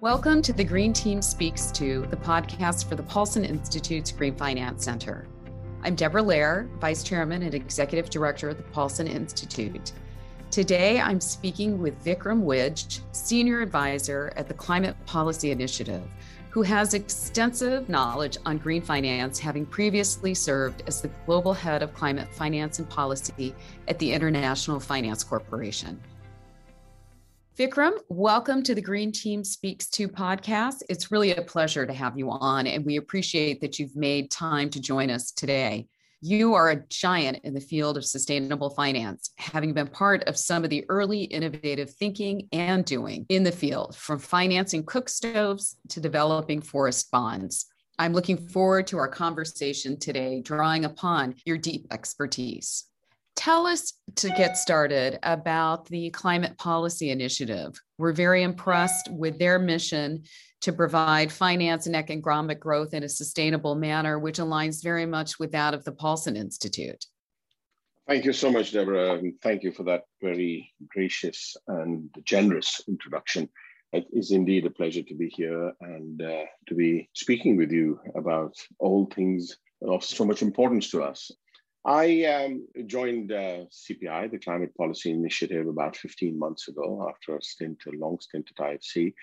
Welcome to the Green Team Speaks to, the podcast for the Paulson Institute's Green Finance Center. I'm Deborah Lehr, Vice Chairman and Executive Director of the Paulson Institute. Today, I'm speaking with Vikram Widge, Senior Advisor at the Climate Policy Initiative, who has extensive knowledge on green finance, having previously served as the Global Head of Climate Finance and Policy at the International Finance Corporation. Vikram, welcome to the Green Team Speaks to podcast. It's really a pleasure to have you on, and we appreciate that you've made time to join us today. You are a giant in the field of sustainable finance, having been part of some of the early innovative thinking and doing in the field, from financing cook stoves to developing forest bonds. I'm looking forward to our conversation today, drawing upon your deep expertise. Tell us to get started about the Climate Policy Initiative. We're very impressed with their mission to provide finance and economic growth in a sustainable manner, which aligns very much with that of the Paulson Institute. Thank you so much, Deborah, and thank you for that very gracious and generous introduction. It is indeed a pleasure to be here and uh, to be speaking with you about all things of so much importance to us. I um, joined uh, CPI, the Climate Policy Initiative, about 15 months ago after a stint, a long stint at IFC.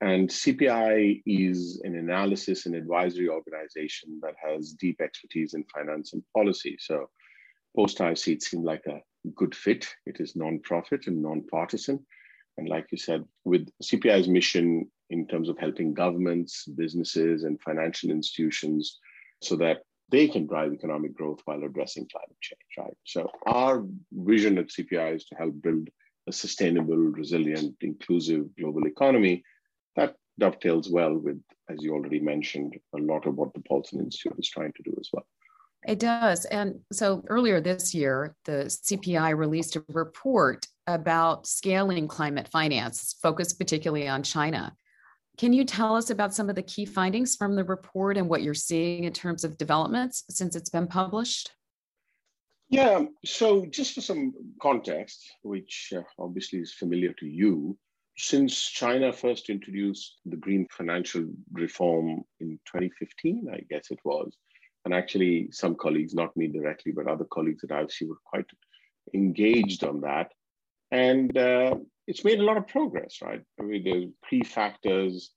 And CPI is an analysis and advisory organization that has deep expertise in finance and policy. So, post IFC, it seemed like a good fit. It is non-profit and non-partisan. And like you said, with CPI's mission in terms of helping governments, businesses, and financial institutions so that they can drive economic growth while addressing climate change, right? So our vision at CPI is to help build a sustainable, resilient, inclusive global economy that dovetails well with, as you already mentioned, a lot of what the Paulson Institute is trying to do as well. It does. And so earlier this year, the CPI released a report about scaling climate finance, focused particularly on China. Can you tell us about some of the key findings from the report and what you're seeing in terms of developments since it's been published? Yeah, so just for some context, which uh, obviously is familiar to you, since China first introduced the green financial reform in 2015, I guess it was, and actually some colleagues, not me directly, but other colleagues that I've seen were quite engaged on that. And uh, it's made a lot of progress, right? I mean, the key factors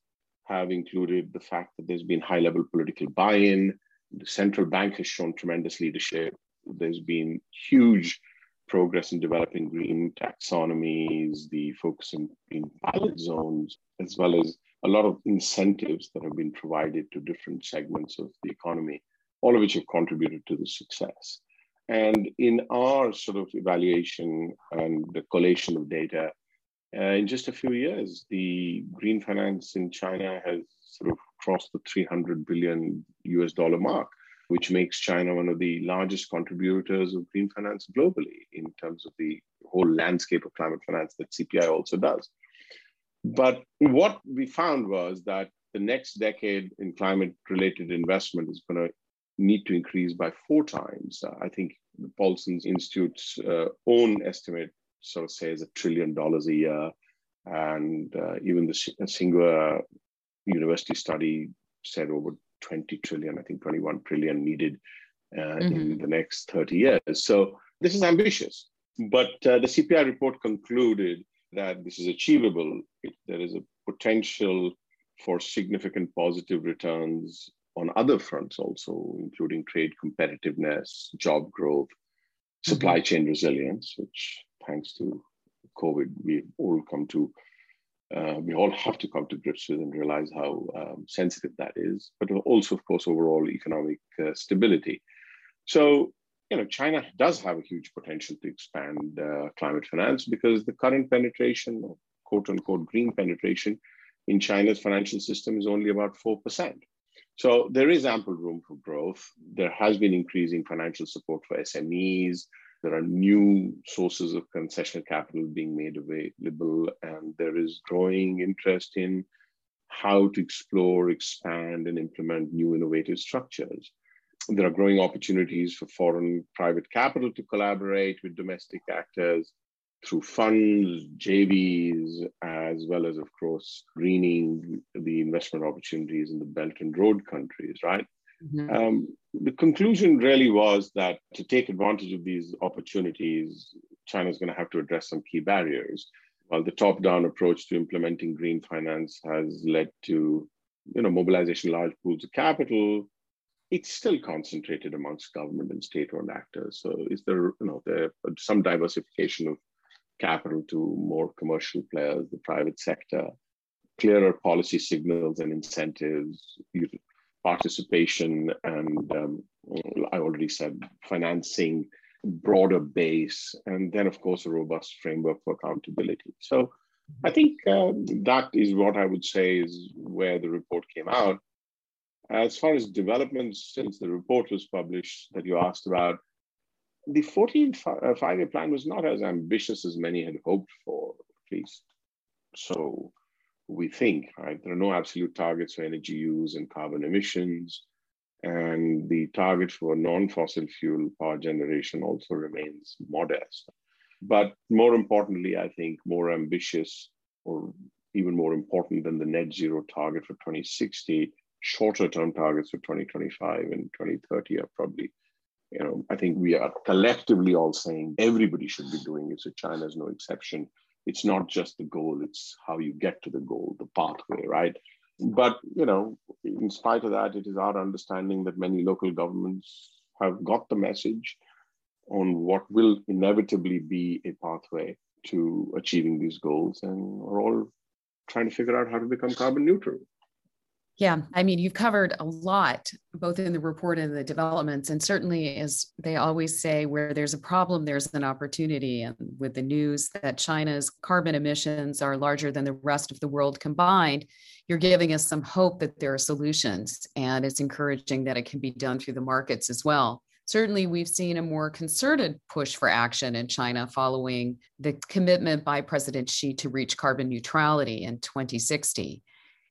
have included the fact that there's been high level political buy in, the central bank has shown tremendous leadership, there's been huge progress in developing green taxonomies, the focus in, in pilot zones, as well as a lot of incentives that have been provided to different segments of the economy, all of which have contributed to the success. And in our sort of evaluation and the collation of data, uh, in just a few years, the green finance in China has sort of crossed the 300 billion US dollar mark, which makes China one of the largest contributors of green finance globally in terms of the whole landscape of climate finance that CPI also does. But what we found was that the next decade in climate related investment is going to need to increase by four times. Uh, I think the Paulson Institute's uh, own estimate sort of says a trillion dollars a year. And uh, even the Tsinghua University study said over 20 trillion, I think 21 trillion needed uh, mm-hmm. in the next 30 years. So this is ambitious. But uh, the CPI report concluded that this is achievable. There is a potential for significant positive returns on other fronts also, including trade competitiveness, job growth, supply mm-hmm. chain resilience, which thanks to COVID, we've all come to, uh, we all have to come to grips with and realize how um, sensitive that is, but also, of course, overall economic uh, stability. So, you know, China does have a huge potential to expand uh, climate finance because the current penetration, quote unquote green penetration, in China's financial system is only about 4%. So there is ample room for growth. There has been increasing financial support for SMEs, there are new sources of concessional capital being made available, and there is growing interest in how to explore, expand, and implement new innovative structures. There are growing opportunities for foreign private capital to collaborate with domestic actors. Through funds, JVs, as well as, of course, greening the investment opportunities in the Belt and Road countries, right? Mm-hmm. Um, the conclusion really was that to take advantage of these opportunities, China is going to have to address some key barriers. While the top-down approach to implementing green finance has led to, you know, mobilization large pools of capital, it's still concentrated amongst government and state-owned actors. So, is there, you know, there some diversification of capital to more commercial players, the private sector, clearer policy signals and incentives, participation, and um, I already said financing, broader base, and then, of course, a robust framework for accountability. So I think uh, that is what I would say is where the report came out. As far as developments since the report was published that you asked about, the 14 uh, five-year plan was not as ambitious as many had hoped for, at least. So we think, right? There are no absolute targets for energy use and carbon emissions. And the target for non-fossil fuel power generation also remains modest. But more importantly, I think more ambitious or even more important than the net zero target for 2060, shorter term targets for 2025 and 2030 are probably you know, I think we are collectively all saying everybody should be doing it. So China is no exception. It's not just the goal, it's how you get to the goal, the pathway, right? But, you know, in spite of that, it is our understanding that many local governments have got the message on what will inevitably be a pathway to achieving these goals and are all trying to figure out how to become carbon neutral. Yeah, I mean, you've covered a lot, both in the report and the developments. And certainly, as they always say, where there's a problem, there's an opportunity. And with the news that China's carbon emissions are larger than the rest of the world combined, you're giving us some hope that there are solutions. And it's encouraging that it can be done through the markets as well. Certainly, we've seen a more concerted push for action in China following the commitment by President Xi to reach carbon neutrality in 2060.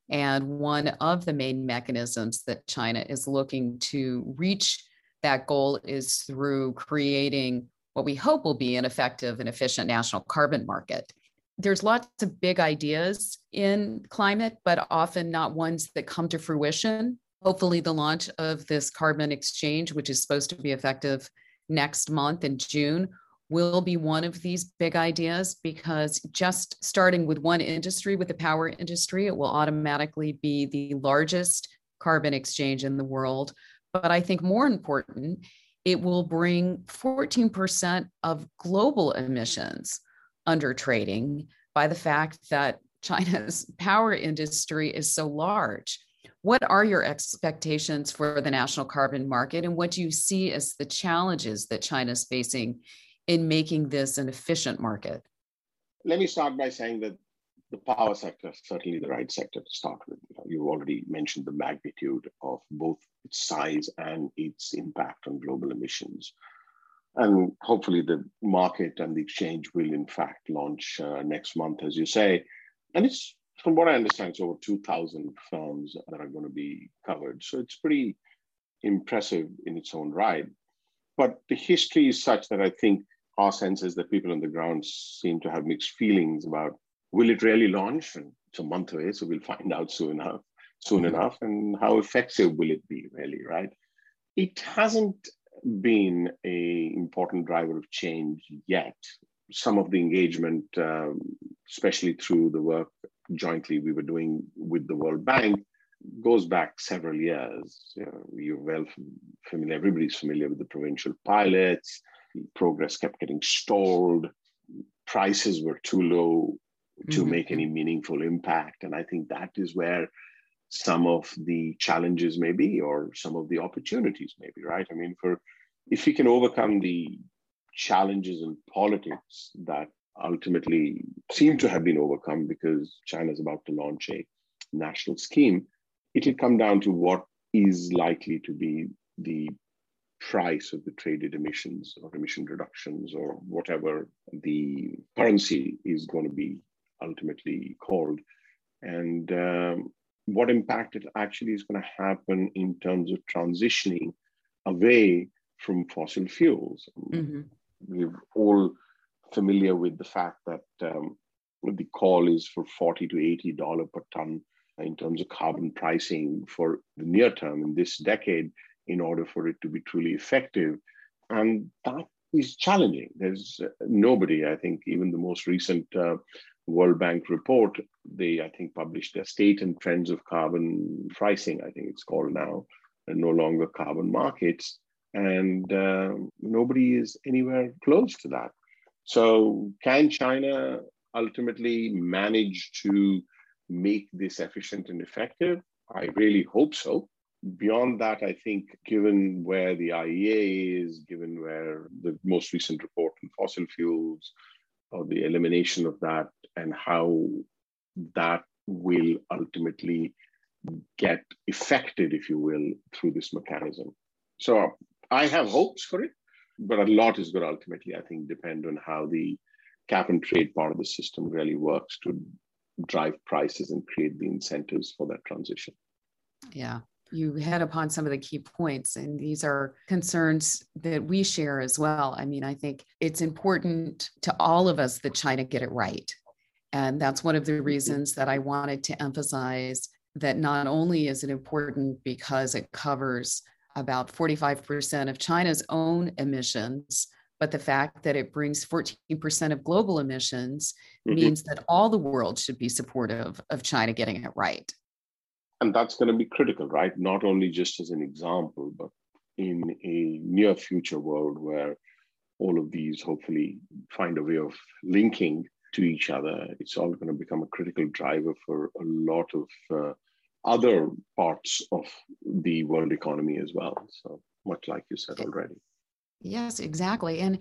And one of the main mechanisms that China is looking to reach that goal is through creating what we hope will be an effective and efficient national carbon market. There's lots of big ideas in climate, but often not ones that come to fruition. Hopefully, the launch of this carbon exchange, which is supposed to be effective next month in June, will be one of these big ideas because just starting with one industry, with the power industry, it will automatically be the largest carbon exchange in the world. But I think more important, it will bring 14% of global emissions under trading by the fact that China's power industry is so large. What are your expectations for the national carbon market, and what do you see as the challenges that China is facing in making this an efficient market? Let me start by saying that the power sector is certainly the right sector to start with. You, know, you already mentioned the magnitude of both its size and its impact on global emissions. And hopefully, the market and the exchange will, in fact, launch uh, next month, as you say. And it's, from what I understand, it's over 2,000 firms that are going to be covered. So it's pretty impressive in its own right. But the history is such that I think our sense is that people on the ground seem to have mixed feelings about will it really launch? And it's a month away, so we'll find out soon enough. Soon mm-hmm. enough, and how effective will it be? Really, right? It hasn't been a important driver of change yet. Some of the engagement, um, especially through the work jointly we were doing with the World Bank, goes back several years. You know, you're well familiar, everybody's familiar with the provincial pilots, progress kept getting stalled. Prices were too low to mm-hmm. make any meaningful impact. And I think that is where some of the challenges may be, or some of the opportunities may be, right? I mean, for if we can overcome the challenges in politics that ultimately seem to have been overcome because China is about to launch a national scheme, it'll come down to what is likely to be the price of the traded emissions or emission reductions or whatever the currency is going to be ultimately called and um, what impact it actually is going to happen in terms of transitioning away from fossil fuels. Mm-hmm. We're all familiar with the fact that um, the call is for 40 to 80 dollar per ton in terms of carbon pricing for the near term in this decade in order for it to be truly effective and that is challenging there's nobody i think even the most recent uh, world bank report they i think published their state and trends of carbon pricing i think it's called now and no longer carbon markets and uh, nobody is anywhere close to that so can china ultimately manage to make this efficient and effective? I really hope so. Beyond that, I think, given where the IEA is, given where the most recent report on fossil fuels, or the elimination of that, and how that will ultimately get effected, if you will, through this mechanism. So I have hopes for it, but a lot is going to ultimately, I think, depend on how the cap and trade part of the system really works to drive prices and create the incentives for that transition. Yeah. You hit upon some of the key points, and these are concerns that we share as well. I mean, I think it's important to all of us that China get it right. And that's one of the reasons that I wanted to emphasize that not only is it important because it covers about 45% of China's own emissions, but the fact that it brings 14% of global emissions mm-hmm. means that all the world should be supportive of China getting it right. And that's going to be critical, right? Not only just as an example, but in a near future world where all of these hopefully find a way of linking to each other, it's all going to become a critical driver for a lot of uh, other parts of the world economy as well. So, much like you said already. Yes, exactly. And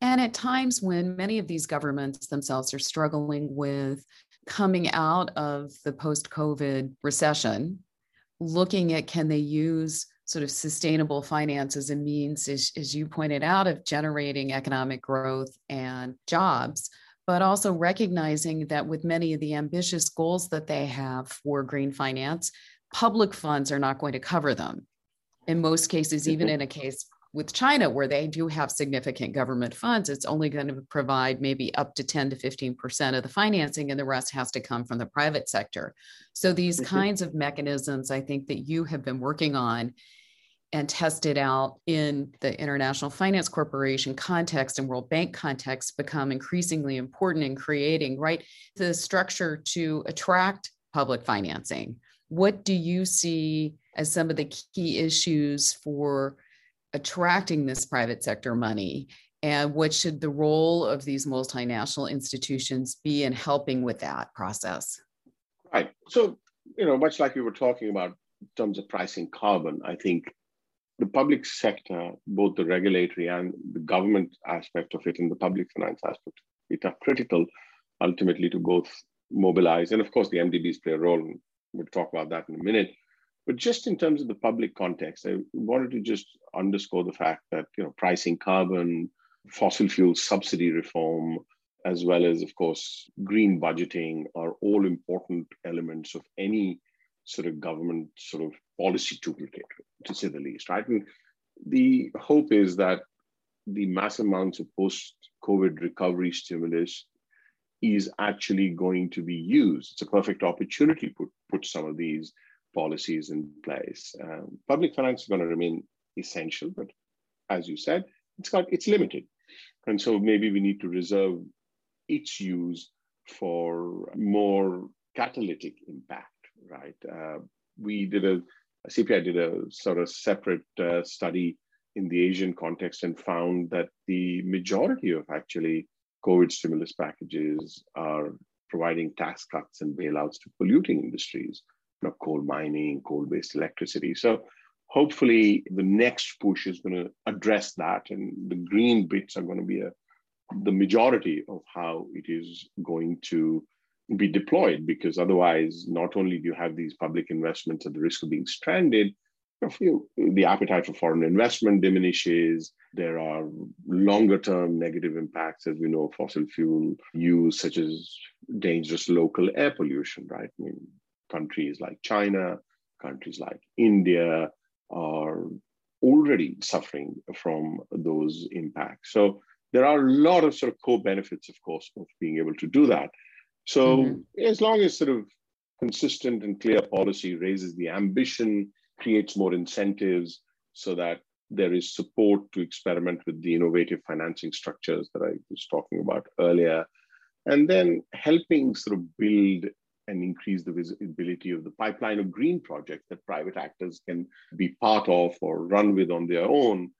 and at times when many of these governments themselves are struggling with coming out of the post-COVID recession, looking at can they use sort of sustainable finance as a means, as, as you pointed out, of generating economic growth and jobs, but also recognizing that with many of the ambitious goals that they have for green finance, public funds are not going to cover them. In most cases, even mm-hmm. in a case with China, where they do have significant government funds, it's only going to provide maybe up to 10 to 15% of the financing, and the rest has to come from the private sector. So, these mm-hmm. kinds of mechanisms, I think that you have been working on and tested out in the International Finance Corporation context and World Bank context become increasingly important in creating, right, the structure to attract public financing. What do you see as some of the key issues for attracting this private sector money? And what should the role of these multinational institutions be in helping with that process? Right. So you know much like we were talking about in terms of pricing carbon i think the public sector both the regulatory and the government aspect of it and the public finance aspect it are critical ultimately to both mobilize. And of course the mdbs play a role. We'll talk about that in a minute but just in terms of the public context, I wanted to just underscore the fact that you know pricing carbon, fossil fuel subsidy reform, as well as of course green budgeting are all important elements of any sort of government sort of policy toolkit, to say the least, right? And the hope is that the mass amounts of post-COVID recovery stimulus is actually going to be used. It's a perfect opportunity to put, put some of these policies in place. Um, public finance is going to remain essential, but as you said, it's got it's limited, and so maybe we need to reserve its use for more catalytic impact. Right? Uh, we did a, CPI did a sort of separate uh, study in the Asian context and found that the majority of actually COVID stimulus packages are providing tax cuts and bailouts to polluting industries know, coal mining, coal-based electricity. So hopefully the next push is going to address that and the green bits are going to be a, the majority of how it is going to be deployed because otherwise not only do you have these public investments at the risk of being stranded the appetite for foreign investment diminishes there are longer term negative impacts as we know fossil fuel use such as dangerous local air pollution right i mean countries like China, countries like India are already suffering from those impacts. So there are a lot of sort of co-benefits, of course, of being able to do that. So mm-hmm. as long as sort of consistent and clear policy raises the ambition, creates more incentives so that there is support to experiment with the innovative financing structures that I was talking about earlier, and then helping sort of build and increase the visibility of the pipeline of green projects that private actors can be part of or run with on their own.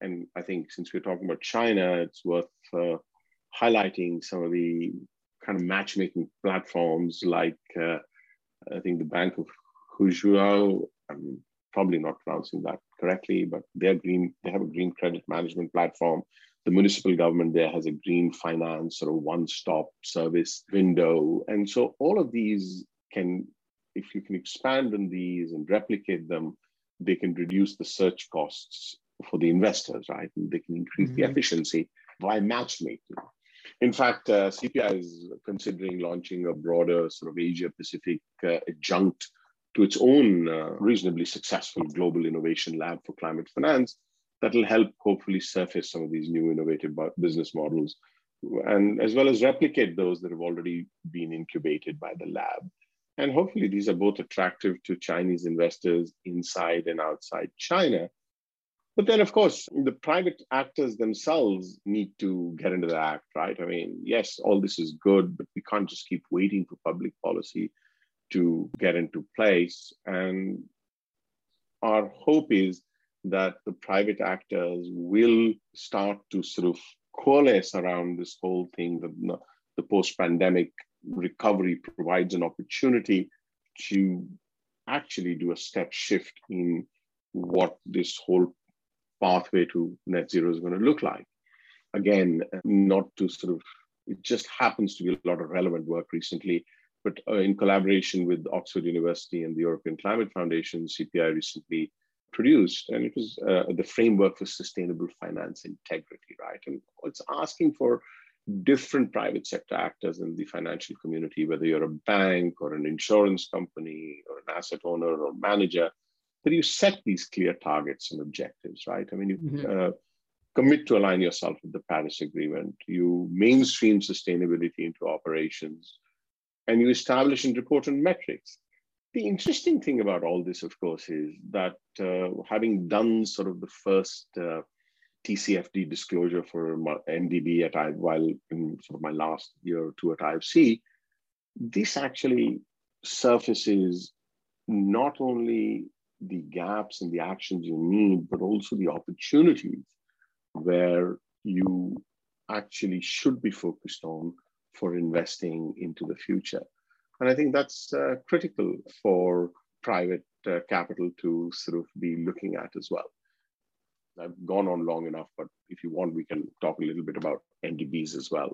And I think since we're talking about China, it's worth uh, highlighting some of the kind of matchmaking platforms like uh, I think the Bank of Huzhou. Probably not pronouncing that correctly, but they're green. They have a green credit management platform. The municipal government there has a green finance sort of one-stop service window, and so all of these can, if you can expand on these and replicate them, they can reduce the search costs for the investors, right? And they can increase mm-hmm. the efficiency by matchmaking. In fact, uh, CPI is considering launching a broader sort of Asia Pacific uh, adjunct to its own uh, reasonably successful global innovation lab for climate finance that will help hopefully surface some of these new innovative business models and as well as replicate those that have already been incubated by the lab. And hopefully these are both attractive to Chinese investors inside and outside China but then, of course, the private actors themselves need to get into the act, right? I mean, yes, all this is good, but we can't just keep waiting for public policy to get into place. And our hope is that the private actors will start to sort of coalesce around this whole thing that the post pandemic recovery provides an opportunity to actually do a step shift in what this whole pathway to net zero is going to look like. Again, not to sort of, it just happens to be a lot of relevant work recently, but uh, in collaboration with Oxford University and the European Climate Foundation, CPI recently produced, and it was uh, the framework for sustainable finance integrity, right? And it's asking for different private sector actors in the financial community, whether you're a bank or an insurance company or an asset owner or manager, that you set these clear targets and objectives, right? I mean, you mm-hmm. uh, commit to align yourself with the Paris Agreement, you mainstream sustainability into operations, and you establish and report on metrics. The interesting thing about all this, of course, is that uh, having done sort of the first uh, TCFD disclosure for MDB at I, while in sort of my last year or two at IFC, this actually surfaces not only the gaps and the actions you need, but also the opportunities where you actually should be focused on for investing into the future. And I think that's uh, critical for private uh, capital to sort of be looking at as well. I've gone on long enough, but if you want, we can talk a little bit about MDBs as well.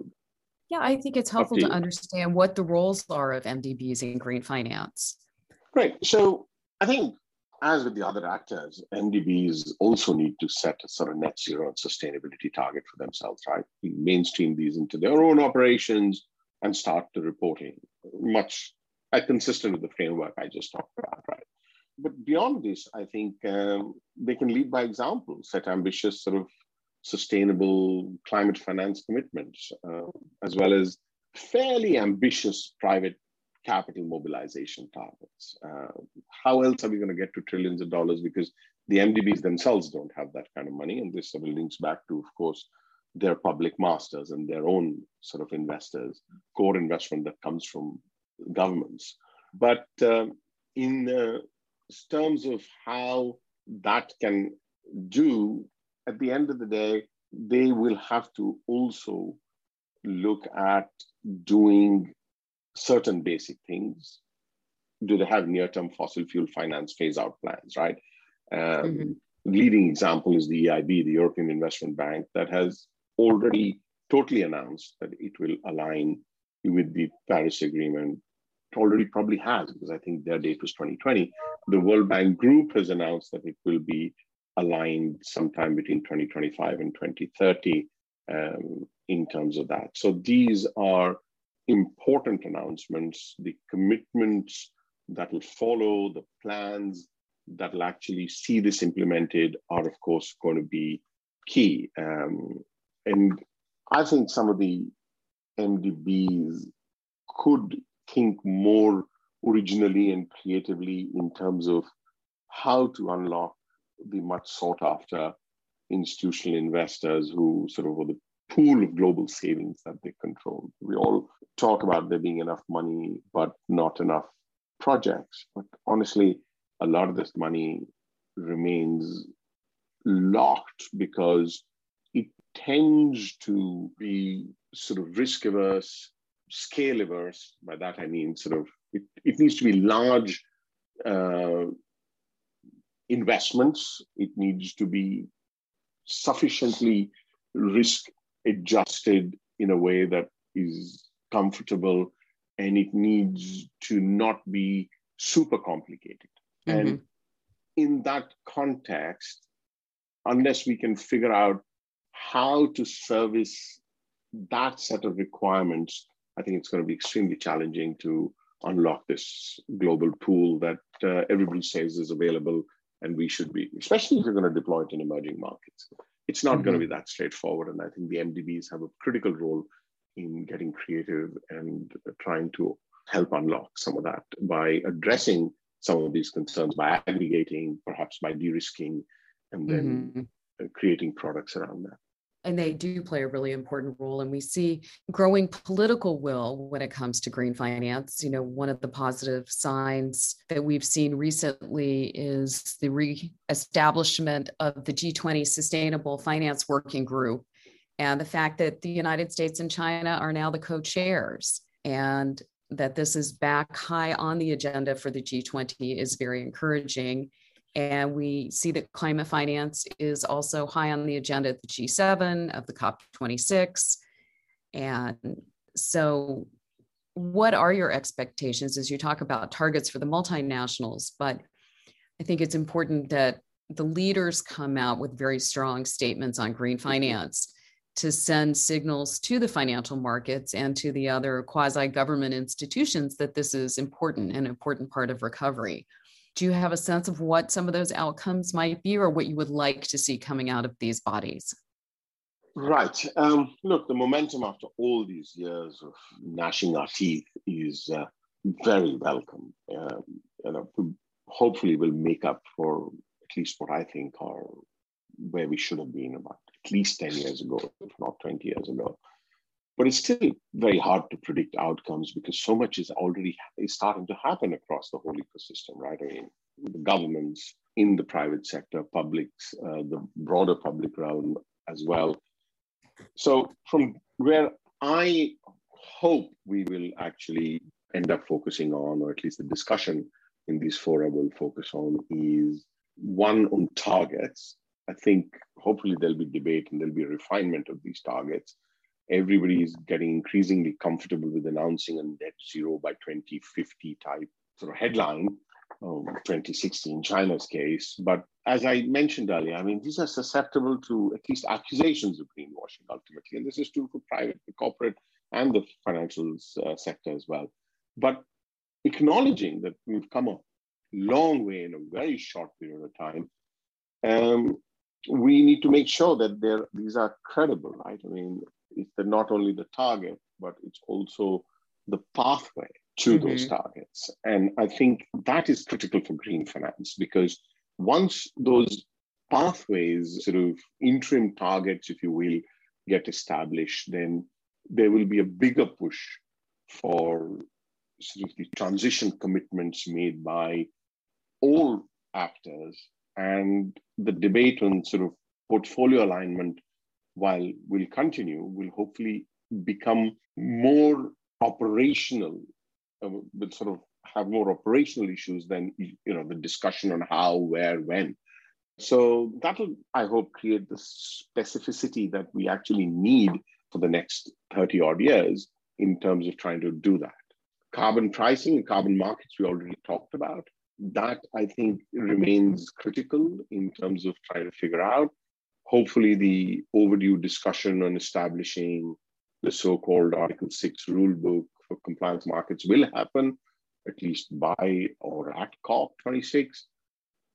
Yeah, I think it's helpful to, to understand what the roles are of MDBs in green finance. Great. So I think as with the other actors, MDBs also need to set a sort of net zero and sustainability target for themselves, right? Mainstream these into their own operations and start the reporting, much consistent with the framework I just talked about, right? But beyond this, I think um, they can lead by example, set ambitious sort of sustainable climate finance commitments, uh, as well as fairly ambitious private capital mobilization targets. Uh, how else are we going to get to trillions of dollars? Because the MDBs themselves don't have that kind of money. And this sort of links back to, of course, their public masters and their own sort of investors, core investment that comes from governments. But uh, in uh, terms of how that can do, at the end of the day, they will have to also look at doing certain basic things. Do they have near-term fossil fuel finance phase-out plans, right? Um, mm-hmm. Leading example is the EIB, the European Investment Bank, that has already totally announced that it will align with the Paris Agreement. It already probably has, because I think their date was 2020. The World Bank Group has announced that it will be aligned sometime between 2025 and 2030 um, in terms of that. So these are important announcements, the commitments that will follow, the plans that will actually see this implemented are, of course, going to be key. Um, and I think some of the MDBs could think more originally and creatively in terms of how to unlock the much sought after institutional investors who sort of are the pool of global savings that they control. We all talk about there being enough money, but not enough projects. But honestly, a lot of this money remains locked because it tends to be sort of risk averse, scale averse. By that I mean sort of it, it needs to be large uh, investments. It needs to be sufficiently risk adjusted in a way that is comfortable and it needs to not be super complicated. Mm-hmm. And in that context, unless we can figure out how to service that set of requirements, I think it's going to be extremely challenging to unlock this global pool that uh, everybody says is available and we should be, especially if you're going to deploy it in emerging markets. It's not mm-hmm. going to be that straightforward. And I think the MDBs have a critical role in getting creative and trying to help unlock some of that by addressing some of these concerns by aggregating, perhaps by de risking, and then mm-hmm. creating products around that and they do play a really important role and we see growing political will when it comes to green finance. You know one of the positive signs that we've seen recently is the re-establishment of the g20 sustainable finance working group and the fact that the united states and china are now the co-chairs and that this is back high on the agenda for the g20 is very encouraging and we see that climate finance is also high on the agenda at the G7 of the COP26. And so, what are your expectations as you talk about targets for the multinationals? But I think it's important that the leaders come out with very strong statements on green finance to send signals to the financial markets and to the other quasi government institutions that this is important, an important part of recovery do you have a sense of what some of those outcomes might be or what you would like to see coming out of these bodies? Right. Um, look, the momentum after all these years of gnashing our teeth is uh, very welcome. Um, you know, hopefully, will make up for at least what I think are where we should have been about at least 10 years ago, if not 20 years ago. But it's still very hard to predict outcomes because so much is already is starting to happen across the whole ecosystem, right? I mean, the governments in the private sector, publics, uh, the broader public realm as well. So, from where I hope we will actually end up focusing on, or at least the discussion in these fora will focus on, is one on targets. I think hopefully there'll be debate and there'll be refinement of these targets everybody is getting increasingly comfortable with announcing a net zero by 2050 type sort of headline, um, 2060 in China's case. But as I mentioned earlier, I mean, these are susceptible to at least accusations of greenwashing ultimately. And this is true for private, the corporate, and the financial uh, sector as well. But acknowledging that we've come a long way in a very short period of time, um, we need to make sure that these are credible, right? I mean, it's the, not only the target, but it's also the pathway to mm-hmm. those targets. And I think that is critical for green finance because once those pathways, sort of interim targets, if you will, get established, then there will be a bigger push for sort of the transition commitments made by all actors and the debate on sort of portfolio alignment while will continue, will hopefully become more operational, uh, will sort of have more operational issues than you know the discussion on how, where, when. So that'll, I hope, create the specificity that we actually need for the next 30 odd years in terms of trying to do that. Carbon pricing and carbon markets, we already talked about. That I think remains critical in terms of trying to figure out hopefully the overdue discussion on establishing the so-called Article 6 rule book for compliance markets will happen, at least by or at COP26.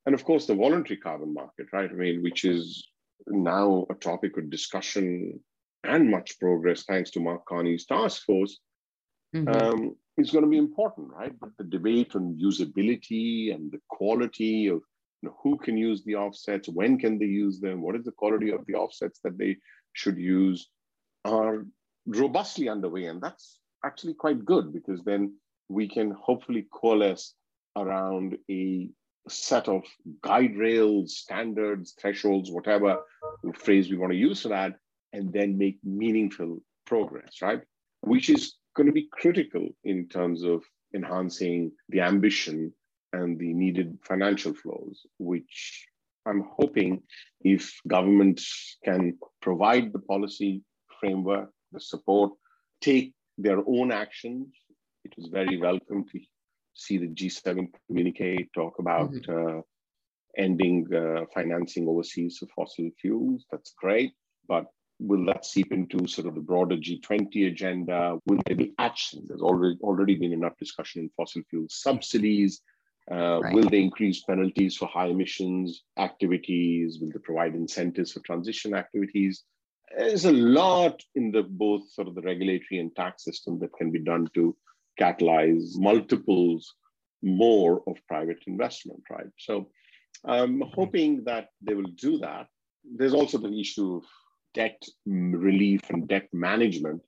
And of course, the voluntary carbon market, right? I mean, which is now a topic of discussion and much progress thanks to Mark Carney's task force, mm-hmm. um, is going to be important, right? But the debate on usability and the quality of who can use the offsets, when can they use them, what is the quality of the offsets that they should use, are robustly underway. And that's actually quite good because then we can hopefully coalesce around a set of guide rails, standards, thresholds, whatever phrase we want to use for that, and then make meaningful progress, right? Which is going to be critical in terms of enhancing the ambition and the needed financial flows, which I'm hoping if governments can provide the policy framework, the support, take their own actions. It was very welcome to see the G7 communicate, talk about mm-hmm. uh, ending uh, financing overseas of fossil fuels. That's great. But will that seep into sort of the broader G20 agenda? Will there be action? There's already already been enough discussion in fossil fuel subsidies. Uh, right. Will they increase penalties for high emissions activities? Will they provide incentives for transition activities? There's a lot in the both sort of the regulatory and tax system that can be done to catalyze multiples more of private investment, right? So I'm hoping that they will do that. There's also the issue of debt relief and debt management,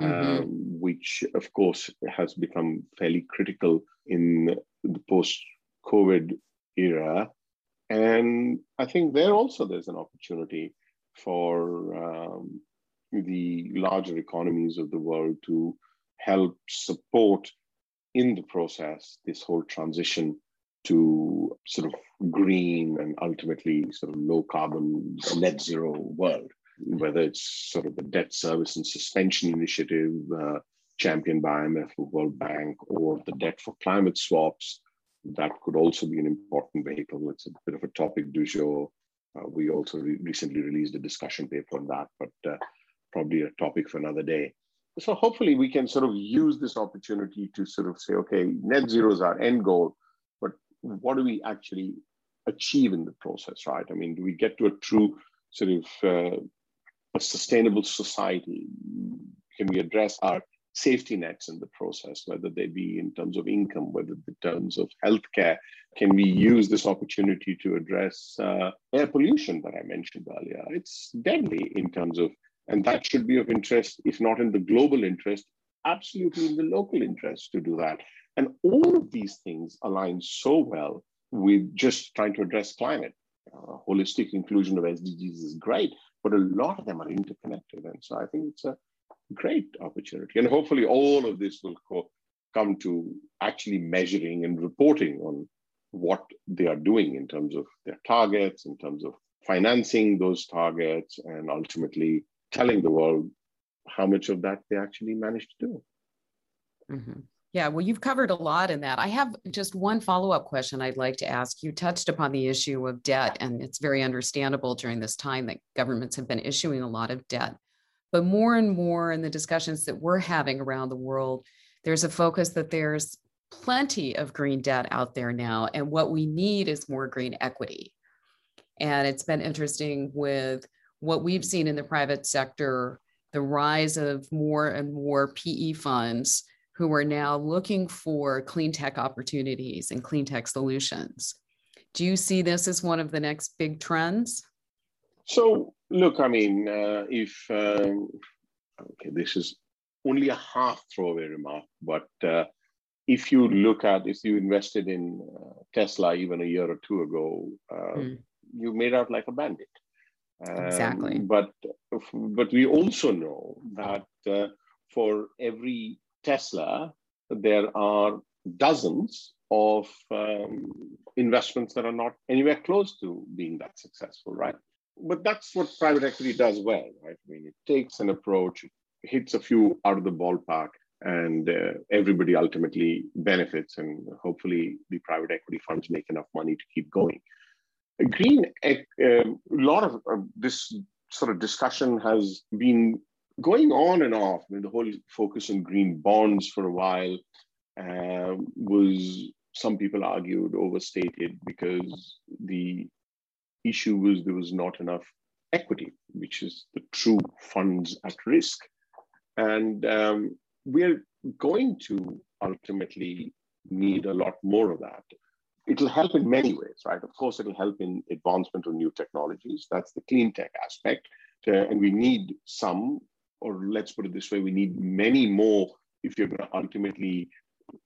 mm-hmm. um, which of course has become fairly critical in the post-COVID era. And I think there also there's an opportunity for um, the larger economies of the world to help support in the process this whole transition to sort of green and ultimately sort of low carbon net zero world whether it's sort of the debt service and suspension initiative uh, championed by IMF or World Bank, or the debt for climate swaps, that could also be an important vehicle. It's a bit of a topic du jour. Uh, we also re- recently released a discussion paper on that, but uh, probably a topic for another day. So hopefully we can sort of use this opportunity to sort of say, okay, net zero is our end goal, but what do we actually achieve in the process, right? I mean, do we get to a true sort of uh, a sustainable society? Can we address our safety nets in the process, whether they be in terms of income, whether in terms of healthcare? Can we use this opportunity to address uh, air pollution that I mentioned earlier? It's deadly in terms of, and that should be of interest, if not in the global interest, absolutely in the local interest to do that. And all of these things align so well with just trying to address climate. Uh, holistic inclusion of SDGs is great, but a lot of them are interconnected. And so I think it's a great opportunity. And hopefully all of this will co- come to actually measuring and reporting on what they are doing in terms of their targets, in terms of financing those targets, and ultimately telling the world how much of that they actually managed to do. Mm-hmm. Yeah, well, you've covered a lot in that. I have just one follow up question I'd like to ask. You touched upon the issue of debt, and it's very understandable during this time that governments have been issuing a lot of debt. But more and more in the discussions that we're having around the world, there's a focus that there's plenty of green debt out there now. And what we need is more green equity. And it's been interesting with what we've seen in the private sector the rise of more and more PE funds who are now looking for clean tech opportunities and clean tech solutions. Do you see this as one of the next big trends? So, look, I mean, uh, if um, okay, this is only a half throwaway remark, but uh, if you look at if you invested in uh, Tesla even a year or two ago, mm. you made out like a bandit. Um, exactly. But but we also know that uh, for every Tesla, there are dozens of um, investments that are not anywhere close to being that successful, right? But that's what private equity does well, right? I mean, it takes an approach, hits a few out of the ballpark, and uh, everybody ultimately benefits. And hopefully, the private equity funds make enough money to keep going. Green, a um, lot of uh, this sort of discussion has been going on and off. I mean, the whole focus on green bonds for a while uh, was, some people argued, overstated because the issue was there was not enough equity, which is the true funds at risk. And um, we're going to ultimately need a lot more of that. It'll help in many ways, right? Of course, it'll help in advancement of new technologies. That's the clean tech aspect. Uh, and we need some, or let's put it this way, we need many more if you're going to ultimately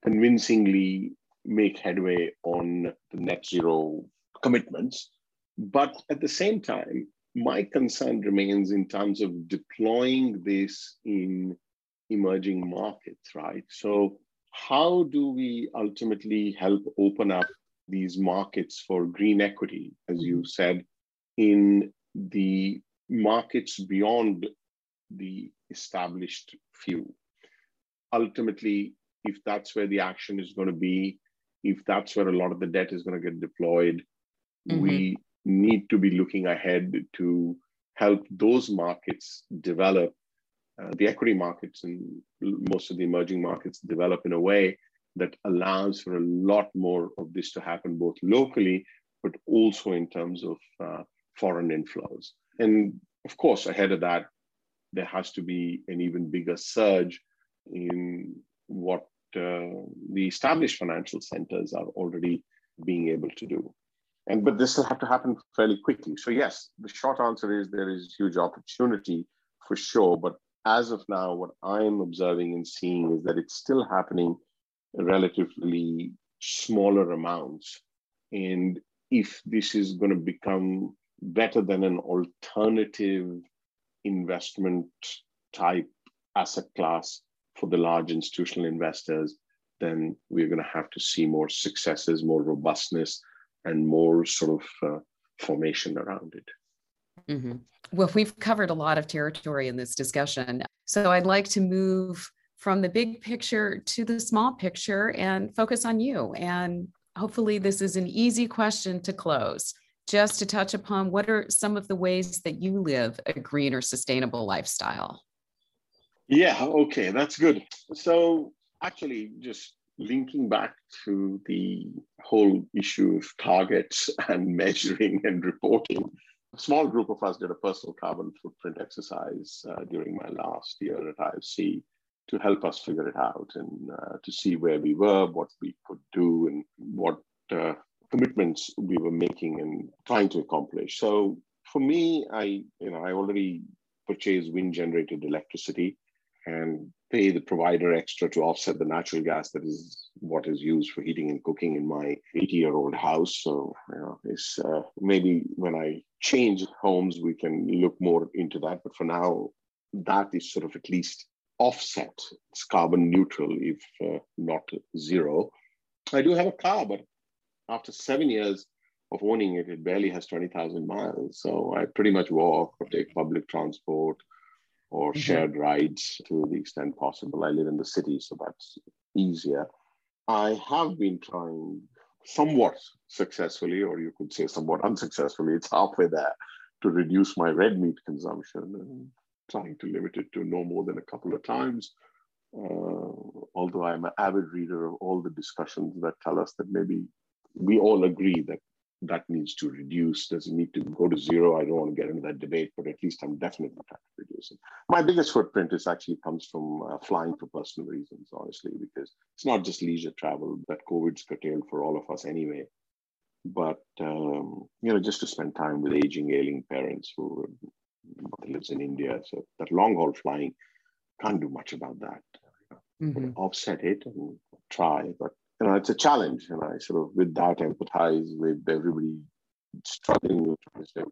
convincingly make headway on the net zero commitments. But at the same time, my concern remains in terms of deploying this in emerging markets, right? So, how do we ultimately help open up these markets for green equity, as you said, in the markets beyond the established few? Ultimately, if that's where the action is going to be, if that's where a lot of the debt is going to get deployed, mm-hmm. we need to be looking ahead to help those markets develop, uh, the equity markets and most of the emerging markets develop in a way that allows for a lot more of this to happen both locally, but also in terms of uh, foreign inflows. And of course, ahead of that, there has to be an even bigger surge in what uh, the established financial centers are already being able to do. And but this will have to happen fairly quickly. So yes, the short answer is there is huge opportunity for sure. But as of now, what I'm observing and seeing is that it's still happening relatively smaller amounts. And if this is going to become better than an alternative investment type asset class for the large institutional investors, then we're going to have to see more successes, more robustness, and more sort of uh, formation around it. Mm-hmm. Well, we've covered a lot of territory in this discussion. So I'd like to move from the big picture to the small picture and focus on you. And hopefully, this is an easy question to close. Just to touch upon what are some of the ways that you live a green or sustainable lifestyle? Yeah, okay, that's good. So, actually, just linking back to the whole issue of targets and measuring and reporting, a small group of us did a personal carbon footprint exercise uh, during my last year at IFC to help us figure it out and uh, to see where we were, what we could do, and what uh, commitments we were making and trying to accomplish. So for me, I you know I already purchased wind generated electricity and pay the provider extra to offset the natural gas that is what is used for heating and cooking in my 80 year old house. So, you know, it's uh, maybe when I change homes, we can look more into that. But for now, that is sort of at least offset. It's carbon neutral, if uh, not zero. I do have a car, but after seven years of owning it, it barely has 20,000 miles. So I pretty much walk or take public transport or mm-hmm. shared rides to the extent possible. I live in the city, so that's easier. I have been trying somewhat successfully, or you could say somewhat unsuccessfully, it's halfway there, to reduce my red meat consumption and trying to limit it to no more than a couple of times. Uh, although I'm an avid reader of all the discussions that tell us that maybe we all agree that that needs to reduce. Does it need to go to zero? I don't want to get into that debate, but at least I'm definitely trying to reduce it. My biggest footprint is actually comes from uh, flying for personal reasons, honestly, because it's not just leisure travel that COVID's curtailed for all of us anyway, but um, you know, just to spend time with aging, ailing parents who lives in India. So that long haul flying can't do much about that. Mm-hmm. Offset it and try, but you know, it's a challenge. And I sort of, with that, empathize with everybody struggling with to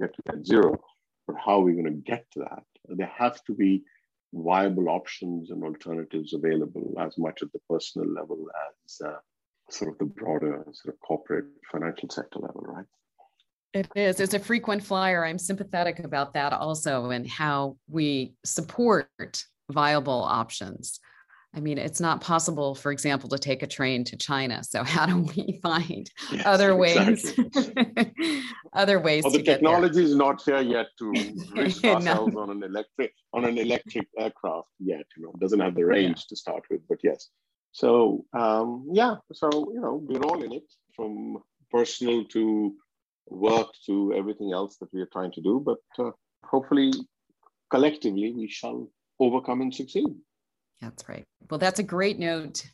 get to zero. But how are we going to get to that? There have to be viable options and alternatives available as much at the personal level as uh, sort of the broader sort of corporate financial sector level, right? It is. As a frequent flyer, I'm sympathetic about that also and how we support viable options. I mean, it's not possible, for example, to take a train to China. So how do we find yes, other ways? other ways. Well, the technology is not here yet to risk ourselves no. on an electric on an electric aircraft yet. You know, doesn't have the range yeah. to start with. But yes, so um, yeah, so you know, we're all in it from personal to work to everything else that we are trying to do. But uh, hopefully, collectively, we shall overcome and succeed. That's right. Well, that's a great note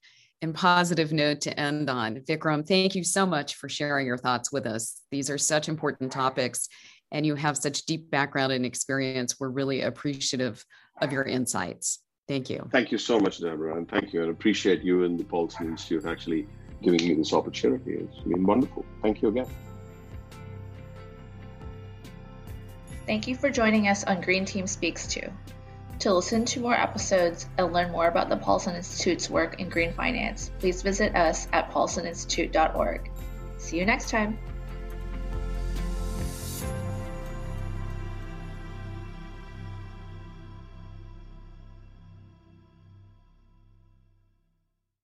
and positive note to end on. Vikram, thank you so much for sharing your thoughts with us. These are such important topics, and you have such deep background and experience. We're really appreciative of your insights. Thank you. Thank you so much, Deborah, and thank you. And appreciate you and the Paulson Institute actually giving me this opportunity. It's been wonderful. Thank you again. Thank you for joining us on Green Team Speaks To. To listen to more episodes and learn more about the Paulson Institute's work in green finance, please visit us at paulsoninstitute.org. See you next time.